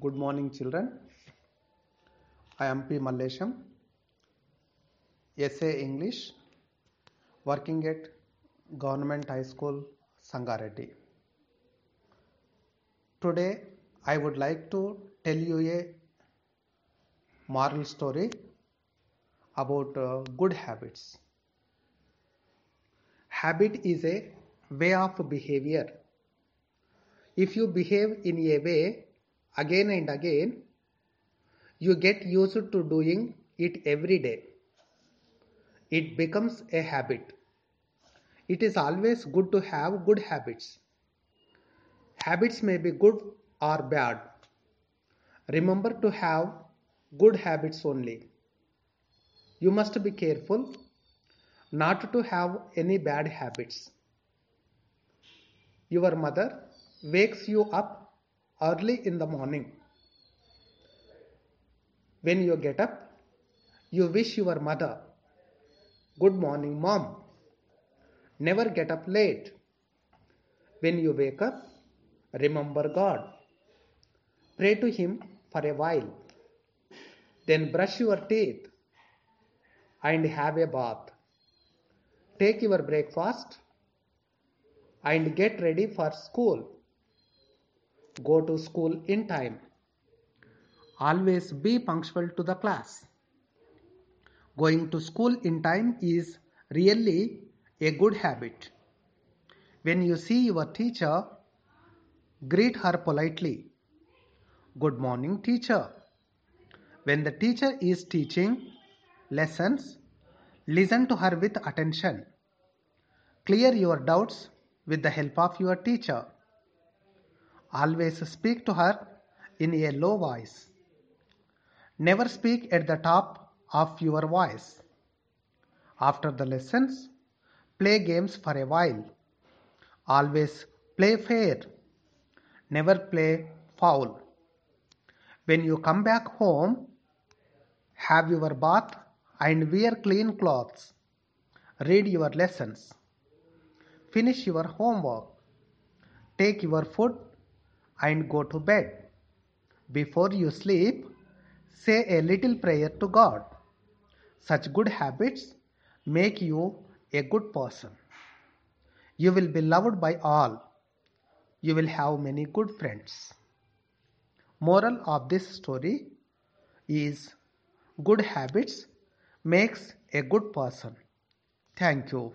Good morning, children. I am P. Mallesham, SA English, working at Government High School, Sangareddy. Today, I would like to tell you a moral story about uh, good habits. Habit is a way of behavior. If you behave in a way again and again, you get used to doing it every day. It becomes a habit. It is always good to have good habits. Habits may be good or bad. Remember to have good habits only. You must be careful not to have any bad habits. Your mother wakes you up early in the morning. When you get up, you wish your mother, Good morning, mom. Never get up late. When you wake up, remember God. Pray to Him for a while. Then brush your teeth and have a bath. Take your breakfast and get ready for school. Go to school in time. Always be punctual to the class. Going to school in time is really a good habit. When you see your teacher, greet her politely. Good morning, teacher. When the teacher is teaching lessons, listen to her with attention. Clear your doubts with the help of your teacher. Always speak to her in a low voice. Never speak at the top of your voice. After the lessons, play games for a while. Always play fair. Never play foul. When you come back home, have your bath and wear clean clothes. Read your lessons. Finish your homework. Take your food and go to bed. Before you sleep, say a little prayer to God. Such good habits make you a good person. You will be loved by all. You will have many good friends. Moral of this story is good habits makes a good person. Thank you.